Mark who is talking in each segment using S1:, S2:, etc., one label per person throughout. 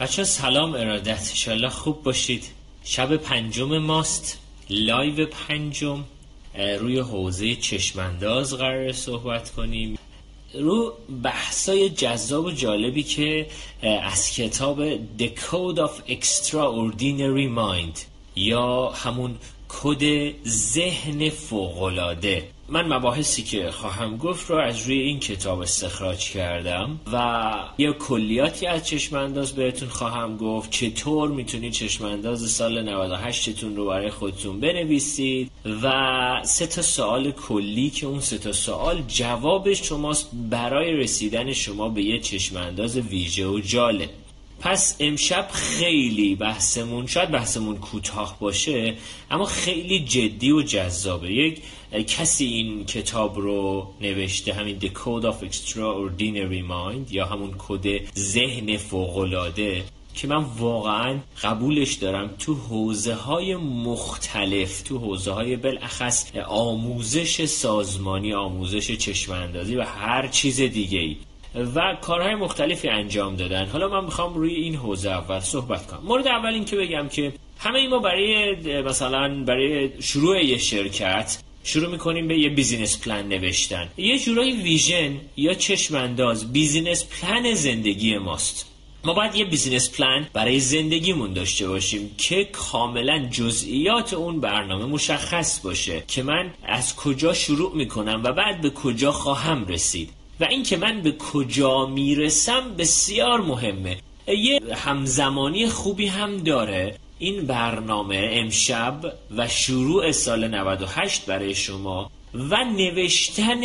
S1: بچه‌ها سلام ارادت. انشالله خوب باشید. شب پنجم ماست. live پنجم. روی حوزه چشمانداز قرار صحبت کنیم. رو بحثای جذاب و جالبی که از کتاب The Code of Extraordinary Mind یا همون کد ذهن فوقالعاده. من مباحثی که خواهم گفت رو از روی این کتاب استخراج کردم و یه کلیاتی از چشمانداز بهتون خواهم گفت چطور می‌تونید چشمانداز سال 98 تون رو برای خودتون بنویسید و سه تا سوال کلی که اون سه تا سوال جوابش شماست برای رسیدن شما به یه چشمانداز ویژه و جالب. پس امشب خیلی بحثمون شاید بحثمون کوتاه باشه اما خیلی جدی و جذابه. یک کسی این کتاب رو نوشته همین The Code of Extraordinary Mind یا همون کد ذهن فوقلاده که من واقعا قبولش دارم. تو حوزه های مختلف تو حوزه های بالاخص آموزش سازمانی آموزش چشماندازی و هر چیز دیگه ای و کارهای مختلفی انجام دادن. حالا من می‌خوام روی این حوزه اول صحبت کنم. مورد اول این که بگم که همه ما برای مثلا برای شروع یه شرکت شروع می‌کنیم به یه business plan نوشتن. یه جورای vision یا چشمانداز business plan زندگی ماست. ما باید یه business plan برای زندگیمون داشته باشیم که کاملا جزئیات اون برنامه مشخص باشه که من از کجا شروع می‌کنم و بعد به کجا خواهم رسید. و اینکه من به کجا می‌رسم بسیار مهمه. یه همزمانی خوبی هم داره این برنامه امشب و شروع سال 98 برای شما و نوشتن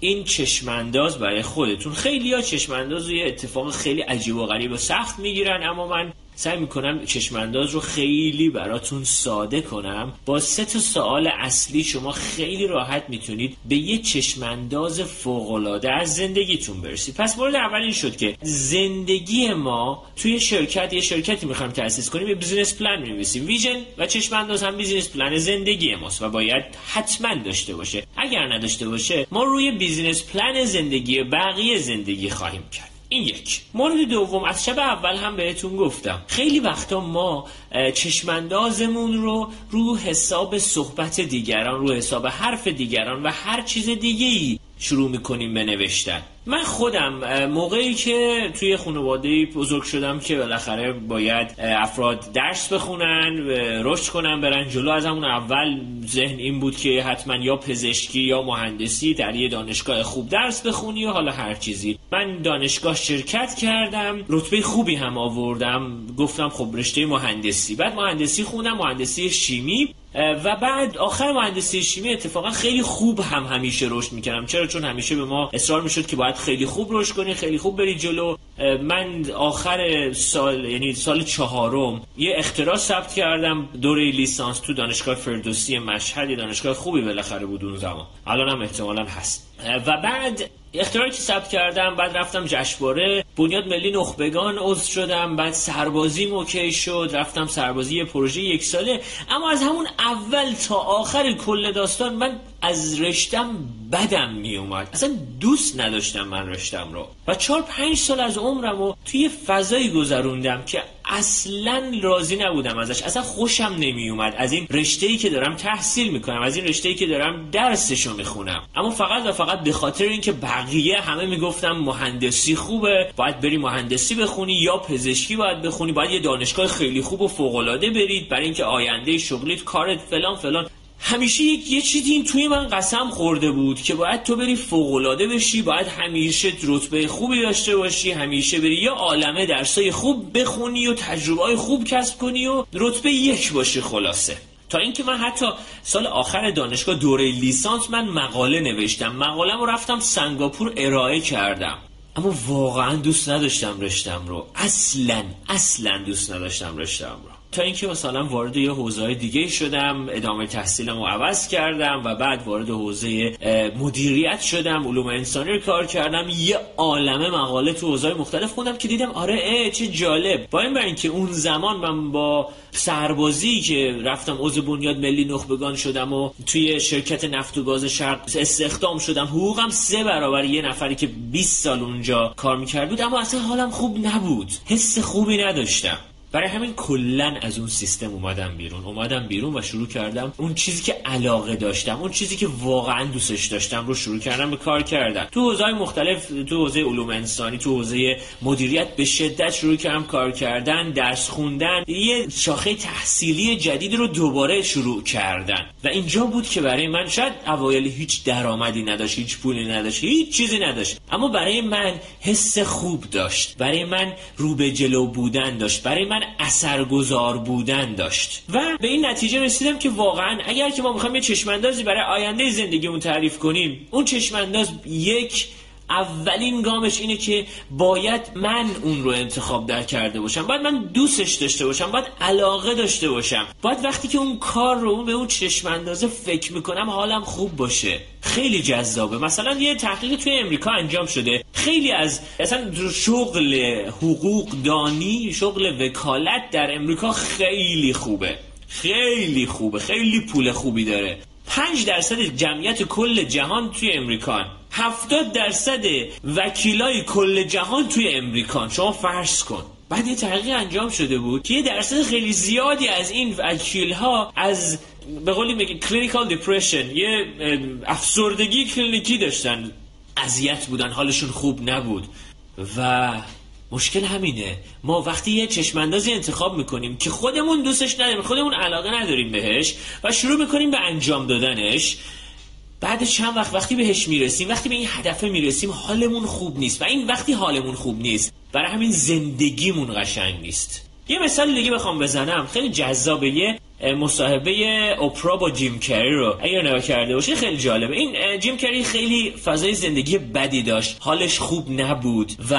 S1: این چشمانداز برای خودتون. خیلی ها چشمانداز یه اتفاق خیلی عجیب و غریب و سخت می‌گیرن اما من سعی می‌کنم چشمانداز رو خیلی براتون ساده کنم. با سه تا سوال اصلی شما خیلی راحت می‌تونید به یه چشمانداز فوقالعاده از زندگیتون برسید. پس مورد اول این شد که زندگی ما توی شرکت یه شرکتی می‌خوایم تأسیس کنیم یه business plan می‌نویسیم. vision و چشمانداز هم business plan زندگی ماست و باید حتما داشته باشه. اگر نداشته باشه ما روی بیزینس پلان زندگی بقیه زندگی خواهیم کرد. این یک. مورد دوم از شب اول هم بهتون گفتم. خیلی وقتا ما چشماندازمون رو رو حساب صحبت دیگران رو حساب حرف دیگران و هر چیز دیگه ای شروع می‌کنیم به نوشتن. من خودم موقعی که توی خانواده بزرگ شدم که بالاخره باید افراد درس بخونن رشد کنن برن جلو از همون اول ذهن این بود که حتما یا پزشکی یا مهندسی در یه دانشگاه خوب درس بخونی و حالا هر چیزی. من دانشگاه شرکت کردم رتبه خوبی هم آوردم گفتم خب رشته مهندسی. بعد مهندسی خوندم مهندسی شیمی. و بعد آخر مهندسی شیمی اتفاقا خیلی خوب هم همیشه رشد می‌کردم. چرا؟ چون همیشه به ما اصرار می‌شد که باید خیلی خوب رشد کنی خیلی خوب بری جلو. من آخر سال یعنی سال چهارم یه اختراع ثبت کردم. دوره لیسانس تو دانشگاه فردوسی مشهد دانشگاه خوبی بالاخره بود اون زمان. الان هم احتمالا هست. و بعد اختراعی که ثبت کردم بعد رفتم جشنواره. بنیاد ملی نخبگان عضو شدم. بعد سربازی اوکی شد. رفتم سربازی پروژه یک ساله. اما از همون اول تا آخر کل داستان من از رشتم بدم می اومد اصلا دوست نداشتم من رشتم رو. و چهار پنج سال از عمرم رو توی فضایی گذروندم که اصلا راضی نبودم ازش. اصلا خوشم نمی اومد از این رشته ای که دارم تحصیل می‌کنم از این رشته ای که دارم درسشو می‌خونم. اما فقط و فقط به خاطر اینکه بقیه همه می‌گفتم مهندسی خوبه باید بری مهندسی بخونی یا پزشکی باید بخونی باید یه دانشگاه خیلی خوب و فوق العاده برید برای اینکه آینده شغلیت کارت فلان فلان. همیشه یک یه چیزی این توی من قسم خورده بود که باید تو بری فوقالعاده بشی باید همیشه رتبه خوبی داشته باشی همیشه بری یه عالمه درسای خوب بخونی و تجربه خوب کسب کنی و رتبه یک باشی خلاصه. تا اینکه من حتی سال آخر دانشگاه دوره لیسانس من مقاله نوشتم. مقاله رو رفتم سنگاپور ارائه کردم. اما واقعا دوست نداشتم رشتم رو. اصلا اصلا دوست نداشتم رشتم رو. تا اینکه مثلا وارد یه حوزه دیگه شدم ادامه تحصیلم رو عوض کردم و بعد وارد حوزه مدیریت شدم علوم انسانی رو کار کردم. یه عالمه مقاله تو حوزه مختلف خوندم که دیدم آره اه چه جالب. با این برای اینکه اون زمان من با سربازی که رفتم عضو بنیاد ملی نخبگان شدم و توی شرکت نفت و گاز شرق استخدام شدم حقوقم سه برابر یه نفری که 20 سال اونجا کار می‌کرد بود اما اصلا حالم خوب نبود. حس خوبی نداشتم. برای همین کلا از اون سیستم اومدم بیرون. اومدم بیرون و شروع کردم اون چیزی که علاقه داشتم اون چیزی که واقعا دوستش داشتم رو شروع کردم به کار کردن. تو حوزه مختلف تو حوزه علوم انسانی تو حوزه مدیریت به شدت شروع کردم کار کردن درس خوندن. یه شاخه تحصیلی جدید رو دوباره شروع کردن. و اینجا بود که برای من شاید اوایل هیچ درآمدی نداشت هیچ پولی نداشت هیچ چیزی نداشت. اما برای من حس خوب داشت. برای من رو به جلو بودن داشت. برای من اثرگذار بودن داشت. و به این نتیجه رسیدم که واقعا اگر که ما می‌خوایم یه چشماندازی برای آینده زندگیمون تعریف کنیم اون چشمانداز یک اولین گامش اینه که باید من اون رو انتخاب در کرده باشم. باید من دوستش داشته باشم باید علاقه داشته باشم. باید وقتی که اون کار رو به اون چشم اندازه فکر می‌کنم حالم خوب باشه. خیلی جذابه. مثلا یه تحقیق توی امریکا انجام شده. خیلی از اصلا شغل حقوق دانی شغل وکالت در امریکا خیلی خوبه. خیلی خوبه. خیلی پول خوبی داره. 5 درصد جمعیت کل جهان توی امریکان. 70 درصد وکیلای کل جهان توی امریکان. شما فرض کن. بعد یه تحقیق انجام شده بود که یه درصد خیلی زیادی از این وکیل ها از به قولی میگه clinical depression یه افسردگی کلینیکی داشتن. اذیت بودن حالشون خوب نبود. و مشکل همینه. ما وقتی یه چشماندازی انتخاب می‌کنیم که خودمون دوستش نداریم خودمون علاقه نداریم بهش و شروع می‌کنیم به انجام دادنش بعد چند وقت وقتی بهش می‌رسیم وقتی به این هدفه می‌رسیم حالمون خوب نیست. و این وقتی حالمون خوب نیست برای همین زندگیمون قشنگ نیست. یه مثال دیگه بخوام بزنم. خیلی جذابه یه مصاحبه اپرا با جیم کری رو. اگر نگاه کرده باشید خیلی جالبه. این جیم کری خیلی فضای زندگی بدی داشت. حالش خوب نبود و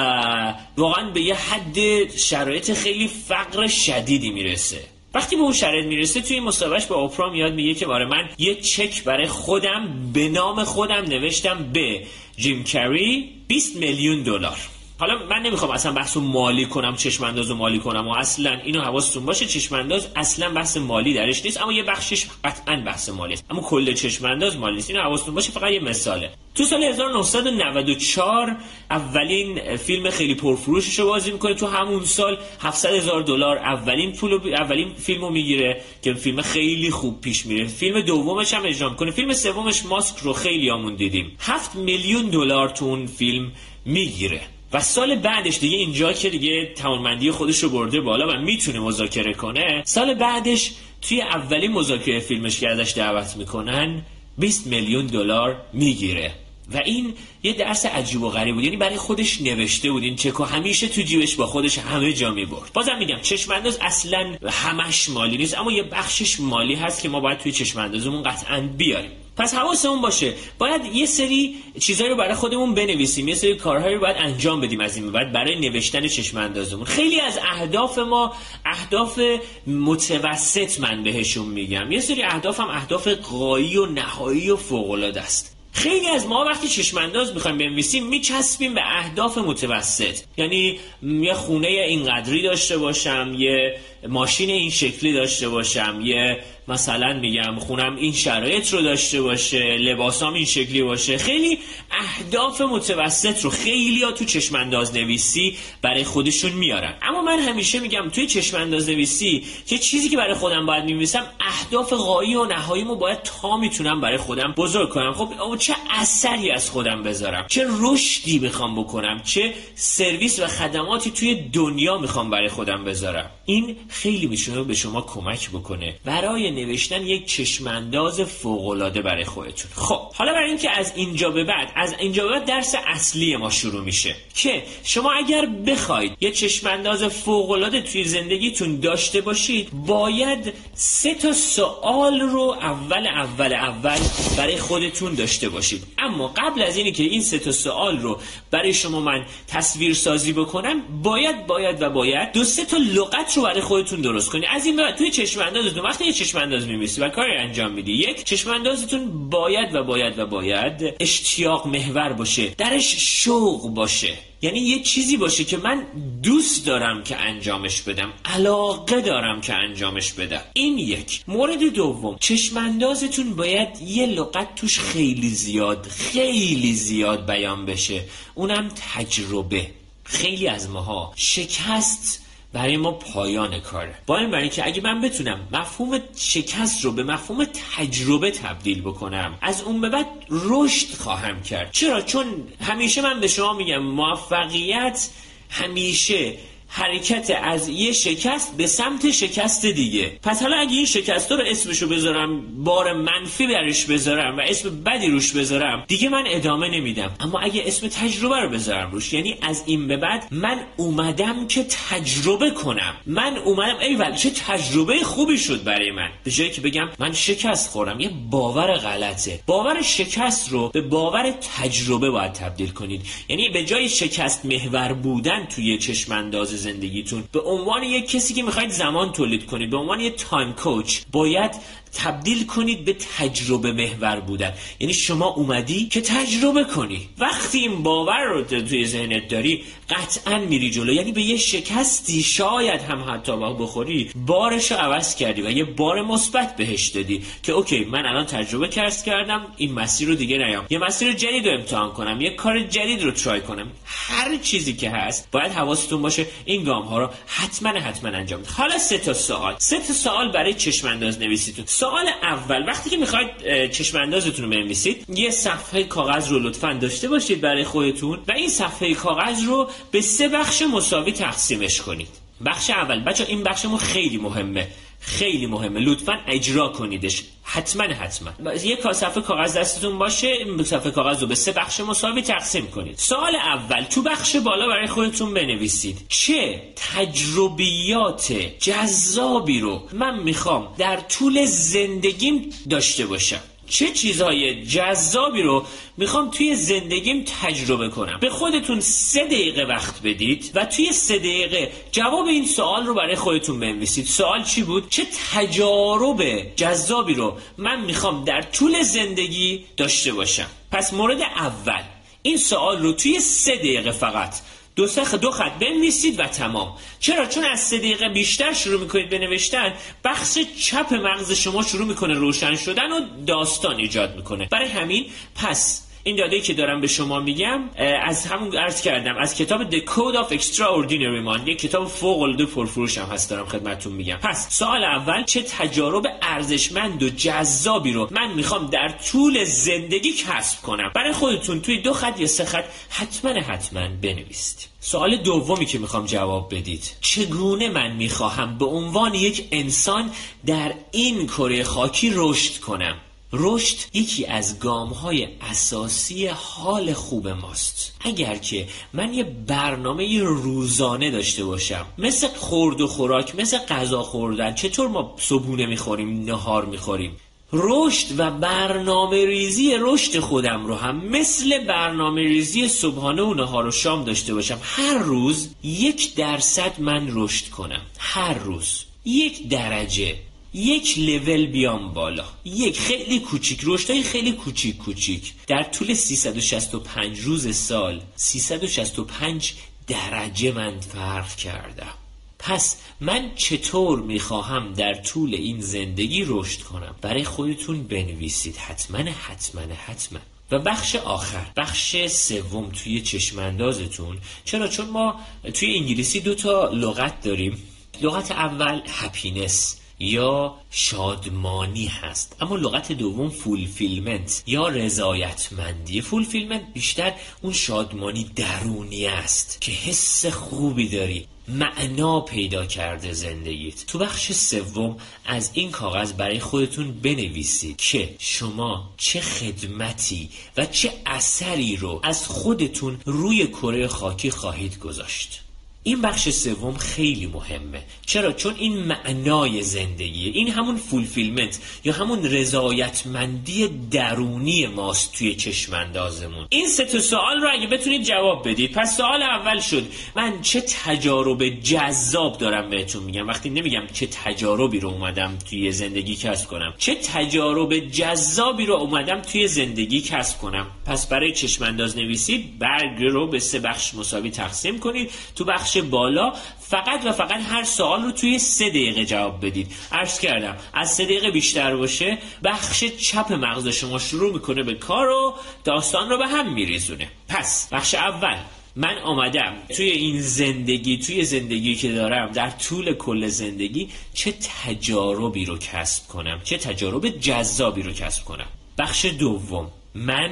S1: واقعا به یه حد شرایط خیلی فقر شدیدی می‌رسه. وقتی به اون شرایط می‌رسه توی مصاحبهش با اپرا میاد میگه که باره من یه چک برای خودم به نام خودم نوشتم به جیم کری 20 میلیون دلار. حالا من نمی‌خوام اصلا بحث مالی کنم چشمانداز و مالی کنم و اصلا اینو حواستون باشه چشمانداز اصلا بحث مالی درش نیست اما یه بخشش قطعا بحث مالی است اما کل چشمانداز مالی نیست. اینو حواستون باشه فقط یه مثاله. تو سال 1994 اولین فیلم خیلی پرفروشش رو بازی می‌کنه. تو همون سال 700 هزار دلار اولین پول اولین فیلمو می‌گیره که فیلم خیلی خوب پیش میره. فیلم دومش هم اجرا می‌کنه. فیلم سومش ماسک رو خیلی آمون دیدیم. 7 میلیون دلار تو اون فیلم می‌گیره. و سال بعدش دیگه اینجا که دیگه توانمندی خودش رو برده بالا و می‌تونه مذاکره کنه سال بعدش توی اولین مذاکره فیلمش که ازش دعوت می‌کنن 20 میلیون دلار می‌گیره. و این یه درس عجیب و غریب بود. یعنی برای خودش نوشته بود. این چکو همیشه تو جیبش با خودش همه جا می‌برد. بازم میگم چشمانداز اصلا همش مالی نیست. اما یه بخشش مالی هست که ما باید توی چشماندازمون قطعا بیاریم. پس حواسمون باشه. باید یه سری چیزهایی رو برای خودمون بنویسیم. یه سری کارهایی رو باید انجام بدیم از این بعد برای نوشتن چشم اندازمون. خیلی از اهداف ما اهداف متوسط من بهشون میگم. یه سری اهداف هم اهداف قایی و نهایی و فوق است. خیلی از ما وقتی چشمانداز می‌خوایم بنویسیم میچسبیم به اهداف متوسط. یعنی یه خونه اینقدری داشته باشم یه ماشین این شکلی داشته باشم یه مثلا میگم خونم این شرایط رو داشته باشه لباسام این شکلی باشه. خیلی اهداف متوسط رو خیلی ها تو چشمانداز نویسی برای خودشون میارن. اما من همیشه میگم توی چشمانداز نویسی که چیزی که برای خودم باید میویسم اهداف قایی و نهاییمو باید تا می‌تونم برای خودم بزرگ کنم. خب چه اثری از خودم بذارم؟ چه رشدی می‌خوام بکنم؟ چه سرویس و خدماتی توی دنیا می‌خوام برای خودم بذارم؟ این خیلی می‌تونه به شما کمک بکنه. برای نوشتن یک چشمانداز فوقالعاده برای خودتون. خب حالا برای اینکه از اینجا به بعد از اینجا به بعد درس اصلی ما شروع میشه. که شما اگر بخواید یه چشمانداز فوقالعاده توی زندگیتون داشته باشید باید سه تا سوال رو اول اول اول برای خودتون داشته باشید. اما قبل از اینی که این سه تا سوال رو برای شما من تصویر سازی بکنم باید باید و باید دو سه تا لغت رو برای خودتون درست کنید از این بعد توی چشم اندازتون وقتی یه چشم انداز میمیسی و کاری انجام میدی یک چشم اندازتون باید و باید و باید اشتیاق محور باشه درش شوق باشه. یعنی یه چیزی باشه که من دوست دارم که انجامش بدم علاقه دارم که انجامش بدم. این یک. مورد دوم. چشماندازتون باید یه لغت توش خیلی زیاد خیلی زیاد بیان بشه. اونم تجربه. خیلی از ماها شکست برای ما پایان کاره. با این برای که اگه من بتونم مفهوم شکست رو به مفهوم تجربه تبدیل بکنم از اون به بعد رشد خواهم کرد. چرا؟ چون همیشه من به شما میگم موفقیت همیشه حرکت از یه شکست به سمت شکست دیگه. پس حالا اگه این شکست رو اسمشو بذارم بار منفی برش بذارم و اسم بدی روش بذارم دیگه من ادامه نمیدم. اما اگه اسم تجربه رو بذارم روش یعنی از این به بعد من اومدم که تجربه کنم. من اومدم ای ولی چه تجربه خوبی شد برای من. به جایی که بگم من شکست خورم یه باور غلطه. باور شکست رو به باور تجربه باید تبدیل کنید. یعنی به جای شکست محور بودن توی چشم زندگیتون. به عنوان یک کسی که می‌خواید زمان تولید کنید به عنوان یک time coach باید تبدیل کنید به تجربه محور بودن. یعنی شما اومدی که تجربه کنی. وقتی این باور رو توی ذهنت داری قطعا میری جلو. یعنی به یه شکستی شاید هم حتی با بخوری بارش رو عوض کردی و یه بار مثبت بهش دادی که okay من الان تجربه کسب کردم این مسیر رو دیگه نیام. یه مسیر جدید رو امتحان کنم یه کار جدید رو try کنم. هر چیزی که هست باید حواستون باشه این گام ها رو حتما حتما انجام حالا سه تا سوال. سه تا سوال برای چشم انداز نویسیتون. سوال اول وقتی که می‌خواید چشم اندازتون رو بنویسید یه صفحه کاغذ رو لطفا داشته باشید برای خودتون و این صفحه کاغذ رو به سه بخش مساوی تقسیمش کنید. بخش اول بچه این بخشمون خیلی مهمه. خیلی مهمه. لطفا اجرا کنیدش. حتما حتما. یک صفحه کاغذ دستتون باشه صفحه کاغذ رو به سه بخش مساوی تقسیم کنید. سوال اول تو بخش بالا برای خودتون بنویسید. چه تجربیات جذابی رو من می‌خوام در طول زندگیم داشته باشم؟ چه چیزهای جذابی رو می‌خوام توی زندگیم تجربه کنم. به خودتون سه دقیقه وقت بدید و توی سه دقیقه جواب این سوال رو برای خودتون بنویسید. سوال چی بود؟ چه تجارب جذابی رو من می‌خوام در طول زندگی داشته باشم. پس مورد اول این سوال رو توی سه دقیقه فقط دو سه دو خط بنویسید و تمام. چرا؟ چون از سه دقیقه بیشتر شروع می‌کنید بنوشتن بخش چپ مغز شما شروع می‌کنه روشن شدن و داستان ایجاد می‌کنه. برای همین پس این داده که دارم به شما میگم از همون عرض کردم از کتاب The Code of Extraordinary Mind یک کتاب فوق العاده پرفروش هم هست دارم خدمتتون میگم. پس سوال اول چه تجارب ارزشمند و جذابی رو من می‌خوام در طول زندگی کسب کنم؟ برای خودتون توی دو خط یا سه خط حتما حتما بنویسید. سوال دومی که می‌خوام جواب بدید. چگونه من می‌خواهم به عنوان یک انسان در این کره خاکی رشد کنم؟ رشد یکی از گام های اساسی حال خوب ماست. اگر که من یه برنامه روزانه داشته باشم مثل خورد و خوراک مثل غذا خوردن چطور ما صبحونه می‌خوریم نهار می‌خوریم؟ رشد و برنامه ریزی رشد خودم رو هم مثل برنامه ریزی صبحانه و نهار و شام داشته باشم. هر روز یک درصد من رشد کنم. هر روز یک درجه. یک لول بیام بالا. یک خیلی کوچیک. رشدهای خیلی کوچیک کوچیک. در طول 365 روز سال 365 درجه من فرق کردم پس من چطور می‌خواهم در طول این زندگی رشد کنم؟ برای خودتون بنویسید. حتما حتما حتما. و بخش آخر بخش سوم توی چشماندازتون. چرا؟ چون ما توی انگلیسی دو تا لغت داریم. لغت اول happiness یا شادمانی هست. اما لغت دوم fulfillment یا رضایتمندی. fulfillment بیشتر اون شادمانی درونی است که حس خوبی داری. معنا پیدا کرده زندگیت. تو بخش سوم از این کاغذ برای خودتون بنویسید که شما چه خدمتی و چه اثری رو از خودتون روی کره خاکی خواهید گذاشت. این بخش سوم خیلی مهمه. چرا؟ چون این معنای زندگیه این همون فولفیلمنت یا همون رضایتمندی درونی ماست توی چشماندازمون این سه تا سوال رو اگه بتونید جواب بدید پس سوال اول شد من چه تجارب جذاب دارم بهتون میگم؟ وقتی نمیگم چه تجاربی رو اومدم توی زندگی کسب کنم چه تجارب جذابی رو اومدم توی زندگی کسب کنم؟ پس برای چشمانداز نویسید برگ رو به سه بخش مساوی تقسیم کنید. تو بخش بخش بالا فقط و فقط هر سوال رو توی سه دقیقه جواب بدید. عرض کردم از سه دقیقه بیشتر باشه بخش چپ مغز شما شروع می‌کنه به کار و داستان رو به هم میریزونه. پس بخش اول. من آمدم توی این زندگی توی زندگی که دارم در طول کل زندگی چه تجاربی رو کسب کنم؟ چه تجارب جذابی رو کسب کنم؟ بخش دوم. من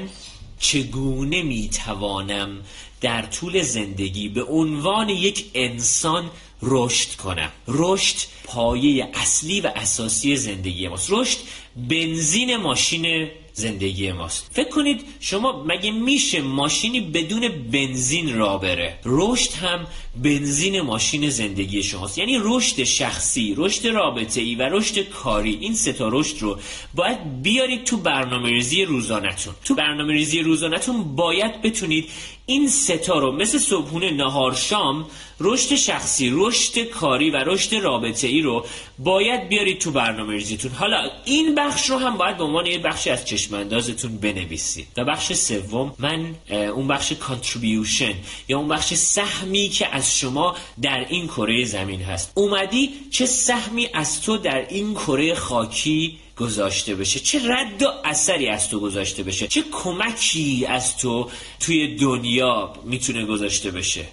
S1: چگونه می‌توانم در طول زندگی به عنوان یک انسان رشد کنم. رشد پایه اصلی و اساسی زندگی ماست. رشد بنزین ماشین زندگی ماست. فکر کنید شما مگه میشه ماشینی بدون بنزین را بره؟ رشد هم بنزین ماشین زندگی شماست. یعنی رشد شخصی رشد رابطه ای و رشد کاری. این سه تا رشد رو باید بیارید تو برنامه ریزی روزانتون تو برنامه ریزی روزانتون باید بتونید این ستا رو مثل صبحونه نهار شام رشد شخصی رشد کاری و رشد رابطه ای رو باید بیارید تو برنامه ریزیتون. حالا این بخش رو هم باید به عنوان یه بخشی از چشماندازتون بنویسید. و بخش سوم من اون بخش contribution یا اون بخش سهمی که از شما در این کره زمین هست. اومدی چه سهمی از تو در این کره خاکی گذاشته بشه. چه رد و اثری از تو گذاشته بشه؟ چه کمکی از تو توی دنیا می‌تونه گذاشته بشه؟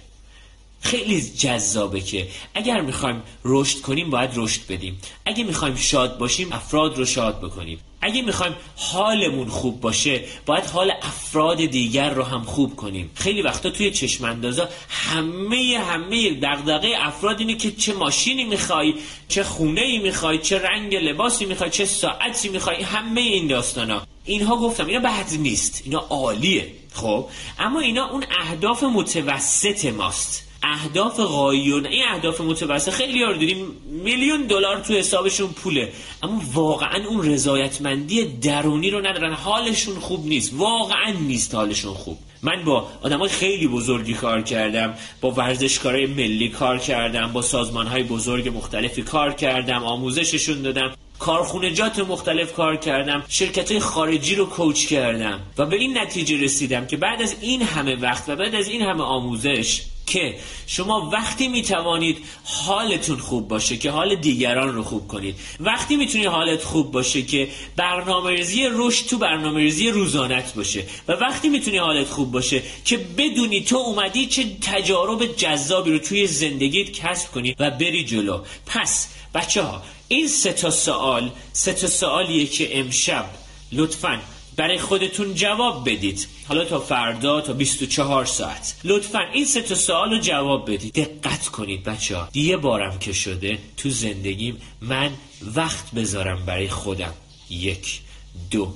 S1: خیلی جذابه که اگر می‌خوایم رشد کنیم باید رشد بدیم. اگه می‌خوایم شاد باشیم افراد رو شاد بکنیم. اگه می‌خوایم حالمون خوب باشه باید حال افراد دیگر رو هم خوب کنیم. خیلی وقتا توی چشماندازا همه همه دغدغه افراد اینه که چه ماشینی می‌خوای چه خونه ای می‌خوای چه رنگ لباسی می‌خوای چه ساعتی می‌خوای همه این داستانا. اینها گفتم اینا بد نیست اینا عالیه خب؟ اما اینا اون اهداف متوسط ماست. اهداف قایون این اهداف متوسط. خیلی ها رو دیدیم میلیون دلار تو حسابشون پوله. اما واقعا اون رضایتمندی درونی رو ندارن. حالشون خوب نیست. واقعا نیست حالشون خوب. من با آدم خیلی بزرگی کار کردم. با ورزشکارای ملی کار کردم. با سازمان های بزرگ مختلفی کار کردم. آموزششون دادم. کارخونجات مختلف کار کردم. شرکت های خارجی رو کوچ کردم. و به این نتیجه رسیدم که بعد از این همه وقت و بعد از این همه آموزش که شما وقتی می‌توانید حالتون خوب باشه که حال دیگران رو خوب کنید. وقتی می‌تونید حالت خوب باشه که برنامه ریزی رشد تو برنامه ریزی روزانت باشه و وقتی می‌تونی حالت خوب باشه که بدونی تو اومدی چه تجارب جذابی رو توی زندگیت کسب کنی و بری جلو. پس بچه ها این سه تا سوال سه تا سوالیه که امشب لطفاً برای خودتون جواب بدید. حالا تا فردا تا 24 ساعت. لطفا این سه تا سوال رو جواب بدید. دقت کنید بچه ها یه بارم که شده تو زندگیم من وقت بذارم برای خودم. یک دو.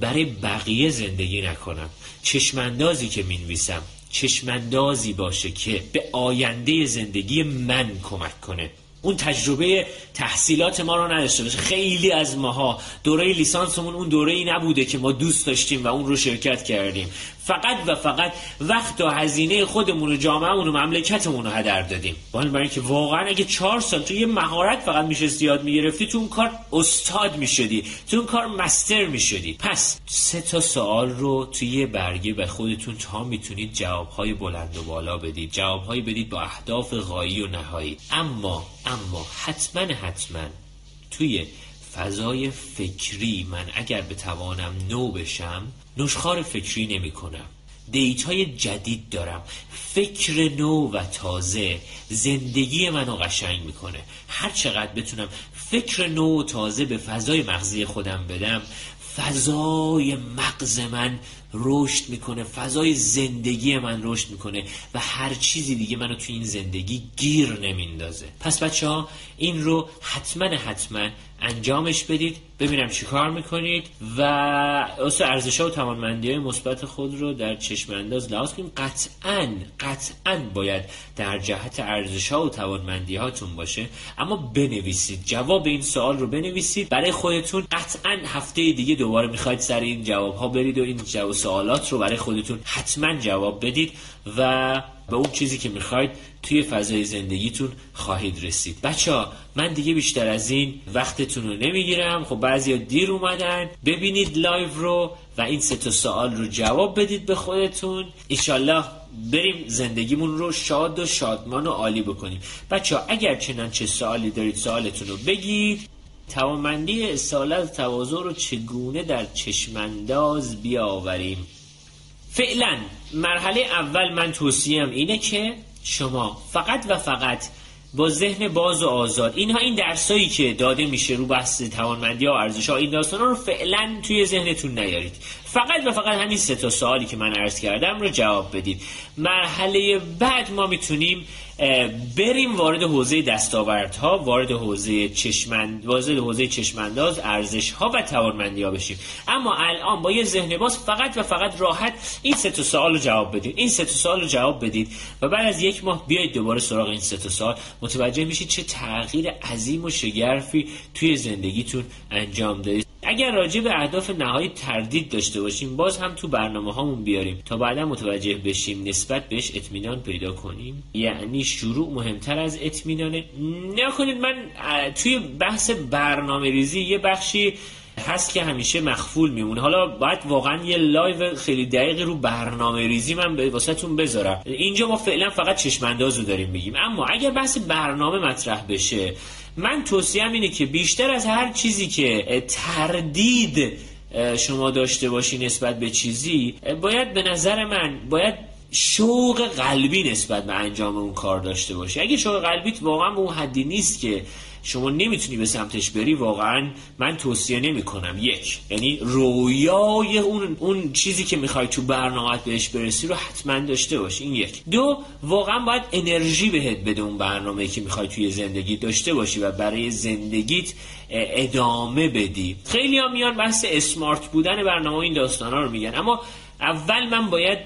S1: برای بقیه زندگی نکنم. چشمندازی که می‌نویسم چشمندازی باشه که به آینده زندگی من کمک کنه. اون تجربه تحصیلات ما رو نداشته باشه. خیلی از ماها دوره لیسانسمون اون دوره ای نبوده که ما دوست داشتیم و اون رو شرکت کردیم. فقط و فقط وقت و هزینه خودمون و جامعهمون و مملکتمون رو هدر دادیم. برای اینکه واقعا اگه چهار سال تو یه مهارت فقط میشه زیاد می‌گرفتی تو اون کار استاد می‌شدی تو اون کار مستر می‌شدی. پس سه تا سوال رو توی یه برگه به خودتون تا می‌تونید جوابهای بلند و بالا بدید. جوابهایی بدید با اهداف غایی و نهایی. اما اما حتما حتما توی فضای فکری من اگر بتوانم نو بشم نشخار فکری نمی کنم دیت های جدید دارم. فکر نو و تازه زندگی منو قشنگ می‌کنه. هر چقدر بتونم فکر نو و تازه به فضای مغزی خودم بدم فضای مغز من رشد می‌کنه فضای زندگی من رشد می‌کنه و هر چیزی دیگه منو توی این زندگی گیر نمیندازه. پس بچه ها این رو حتما حتما انجامش بدید ببینم چی کار می‌کنید و اصلا ارزش ها و توانمندی های مثبت خود رو در چشم انداز لحاظ کنید قطعا قطعا باید در جهت ارزش ها و توانمندی هاتون باشه. اما بنویسید جواب این سوال رو بنویسید. برای خودتون قطعا هفته دیگه دوباره می‌خواید سر این جواب ها برید و این جواب سوالات رو برای خودتون حتما جواب بدید و به اون چیزی که می‌خواید توی فضای زندگیتون خواهید رسید. بچه ها من دیگه بیشتر از این وقتتون رو نمی‌گیرم. خب بعضی دیر اومدن. ببینید لایو رو و این سه تا سوال رو جواب بدید به خودتون. ایشالله بریم زندگیمون رو شاد و شادمان و عالی بکنیم. بچه ها اگر چنانچه سوالی دارید سوالتون رو بگید. توانمندی اصالت تواضع رو چگونه در چشمانداز بیاوریم؟ فعلا مرحله اول من توصیم اینه که شما فقط و فقط با ذهن باز و آزاد اینها این درسایی که داده میشه رو بحث توانمندی و ارزش ها این داستان رو فعلا توی ذهنتون نیارید. فقط و فقط همین سه تا سوالی که من عرض کردم رو جواب بدید. مرحله بعد ما می‌تونیم بریم وارد حوزه دستاوردها وارد حوزه چشمند وارد حوزه چشمانداز ارزش ها و توانمندی ها بشیم. اما الان با یه ذهن باز فقط و فقط راحت این سه تا سوال جواب بدید. این سه تا سوال جواب بدید و بعد از یک ماه بیاید دوباره سراغ این سه تا سوال. متوجه میشید چه تغییر عظیم و شگرفی توی زندگیتون انجام دادید. اگر راجع به اهداف نهایی تردید داشته باشیم باز هم تو برنامه هامون بیاریم تا بعدا متوجه بشیم نسبت بهش اطمینان پیدا کنیم. یعنی شروع مهمتر از اطمینانه. ببینید من توی بحث برنامه ریزی یه بخشی هست که همیشه مغفول میمونه. حالا باید واقعا یه لایو خیلی دقیقی رو برنامه ریزی من واسهتون بذارم. اینجا ما فعلا فقط چشمانداز رو داریم بگیم اما اگر بحث برنامه مطرح بشه من توصیم اینه که بیشتر از هر چیزی که تردید شما داشته باشی نسبت به چیزی باید به نظر من باید شوق قلبی نسبت به انجام اون کار داشته باشی. اگه شوق قلبیت واقعا به اون حدی نیست که شما نمی‌تونی به سمتش بری واقعا من توصیه نمی کنم یک یعنی رویای اون اون چیزی که می‌خوای تو برنامه بهش برسی رو حتما داشته باشی. این یک. دو واقعا باید انرژی بهت بده اون برنامه که می‌خوای توی زندگی داشته باشی و برای زندگیت ادامه بدی. خیلی ها میان بحث اسمارت بودن برنامه این داستان ها رو میگن. اما اول من باید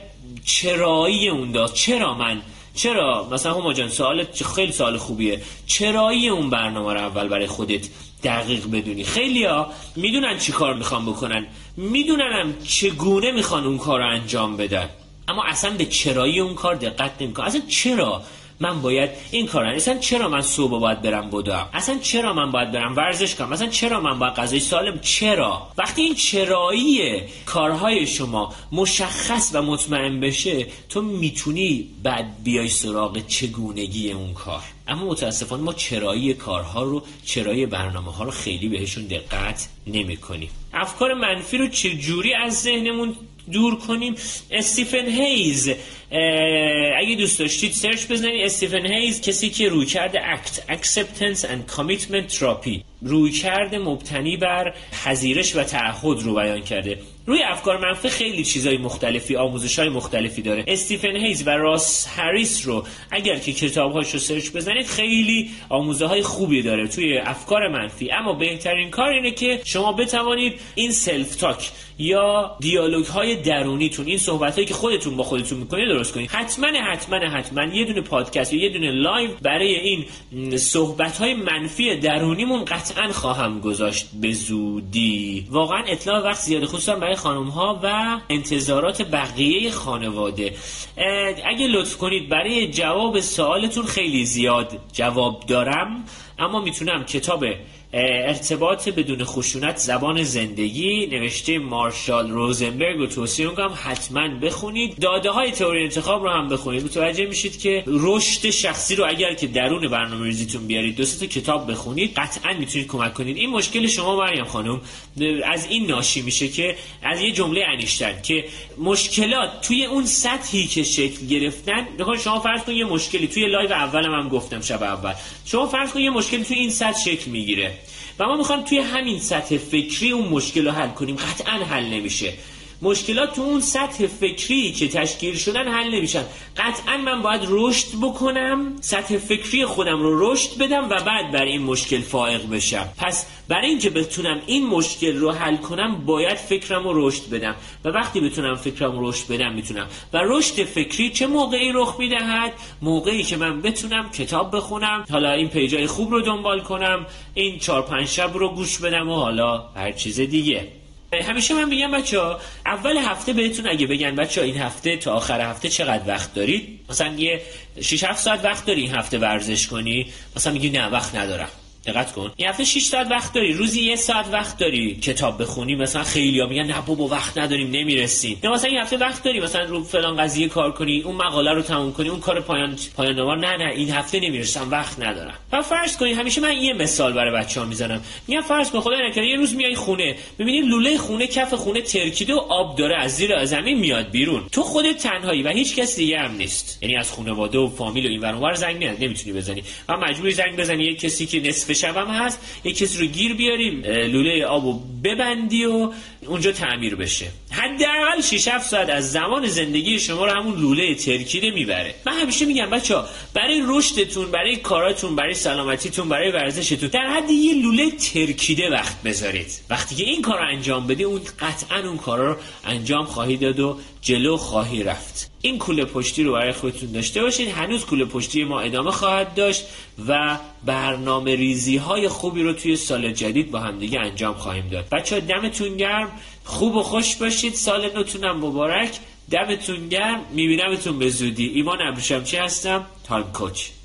S1: چرایی اون داست چرا من چرا؟ مثلا هم جان سوال خیلی سوال خوبیه. چرایی اون برنامه رو اول برای خودت دقیق بدونی؟ خیلی ها می‌دونن چی کار می‌خوان بکنن. می‌دونن هم چگونه می‌خوان اون کار رو انجام بدن. اما اصلا به چرایی اون کار دقت نمی‌کنن. اصلا چرا؟ من باید این کار اصلا چرا من صبح باید برم بدوم اصلا چرا من باید برم ورزش کنم؟ اصلا چرا من باید غذای سالم چرا؟ وقتی این چرایی کارهای شما مشخص و مطمئن بشه تو می‌تونی بعد بیای سراغ چگونگی اون کار. اما متاسفانه ما چرایی کارها رو چرایی برنامه ها رو خیلی بهشون دقت نمی کنیم افکار منفی رو چجوری از ذهنمون دور کنیم؟ استیفن هیز اگه دوست داشتید سرچ بزنید. استیفن هیز کسی که رویکرد ACT acceptance and commitment therapy. رویکرد مبتنی بر پذیرش و تعهد رو بیان کرده. روی افکار منفی خیلی چیزای مختلفی آموزش های مختلفی داره. استیفن هیز و راس هریس رو اگر که کتابهاش رو سرچ بزنید خیلی آموزه های خوبی داره توی افکار منفی. اما بهترین کار اینه که شما بتوانید این self-talk یا دیالوگ های درونیتون این صحبت هایی که خودتون با خودتون می‌کنید درست کنید حتما حتما حتما یه دونه پادکست یا یه دونه لایو برای این صحبت های منفی درونیمون قطعا خواهم گذاشت. به زودی. واقعا اتلاف وقت زیاده خصوصا برای خانم ها و انتظارات بقیه خانواده. اگه لطف کنید برای جواب سوالتون خیلی زیاد جواب دارم اما می‌تونم کتاب ارتباط بدون خشونت زبان زندگی نوشته مارشال روزنبرگ رو توصیه می‌کنم حتما بخونید. داده های تئوری انتخاب رو هم بخونید. متوجه میشید که رشد شخصی رو اگر که درون برنامه ریزیتون بیارید دو تا کتاب بخونید قطعا می‌تونید کمک کنید. این مشکل شما مریم خانم از این ناشی میشه که از یه جمله انیشتن که مشکلات توی اون سطحی که شکل گرفتن بخواد شما فرض کنید یه مشکلی توی لایو اولم هم گفتم شب اول. شما فرض کنید یه مشکلی توی این سطح شکل می‌گیره. و ما می‌خوایم توی همین سطح فکری اون مشکل رو حل کنیم. قطعا حل نمیشه. مشکلات تو اون سطح فکری که تشکیل شدن حل نمیشن. قطعا من باید رشد بکنم سطح فکری خودم رو رشد بدم و بعد بر این مشکل فائق بشم. پس برای اینکه بتونم این مشکل رو حل کنم باید فکرم رو رشد بدم. و وقتی بتونم فکرم رو رشد بدم می‌تونم. و رشد فکری چه موقعی رخ می‌دهد؟ موقعی که من بتونم کتاب بخونم حالا این پیجای خوب رو دنبال کنم این چهار پنج شب رو گوش بدم و حالا هر چیز دیگه. همیشه من میگم بچه ها اول هفته بهتون اگه بگن بچه ها این هفته تا آخر هفته چقدر وقت دارید؟ مثلا یه 6 7 ساعت وقت داری این هفته ورزش کنی؟ مثلا میگی نه وقت ندارم. دقت کن. این هفته 6 ساعت وقت داری. روزی یه ساعت وقت داری کتاب بخونی. مثلا خیلی ها میگن نه بابا وقت نداریم نمی‌رسیم. یا مثلا این هفته وقت داری. مثلا رو فلان قضیه کار کنی اون مقاله رو تموم کنی اون کار پایان پایان نامه نه نه این هفته نمی‌رسم وقت ندارم. و فرض کنی همیشه من یه مثال برای بچه‌ها می‌زنم. میگم فرض کن خدا نکنه یه روز میای خونه می‌بینی لوله خونه کف خونه ترکیده و آب داره از زیر زمین میاد بیرون. تو خودت تنهایی و هیچ کس دیگه هم نیست. یعنی از خانواده و فامیل و این ور زنگ نمی‌تونی بزنی. و مجبوری زنگ بزنی یه کسی که نصف شب هست یه کسی رو گیر بیاریم لوله آبو ببندی و اونجا تعمیر بشه. حداقل 6 7 ساعت از زمان زندگی شما رو همون لوله ترکیده می‌بره. من همیشه میگم بچه برای رشدتون برای کاراتون برای سلامتیتون برای ورزشتون در حد یه لوله ترکیده وقت بذارید. وقتی که این کار انجام بدی اون قطعا اون کارا رو انجام خواهی داد و جلو خواهی رفت. این کوله پشتی رو برای خودتون داشته باشید هنوز کوله پشتی ما ادامه خواهد داشت و برنامه ریزی های خوبی رو توی سال جدید با همدیگه انجام خواهیم داد. بچه دمتون گرم. خوب و خوش باشید. سال نوتونم مبارک. دمتون گرم. میبینمتون به زودی. ایمان چی هستم؟ تایم کوچ.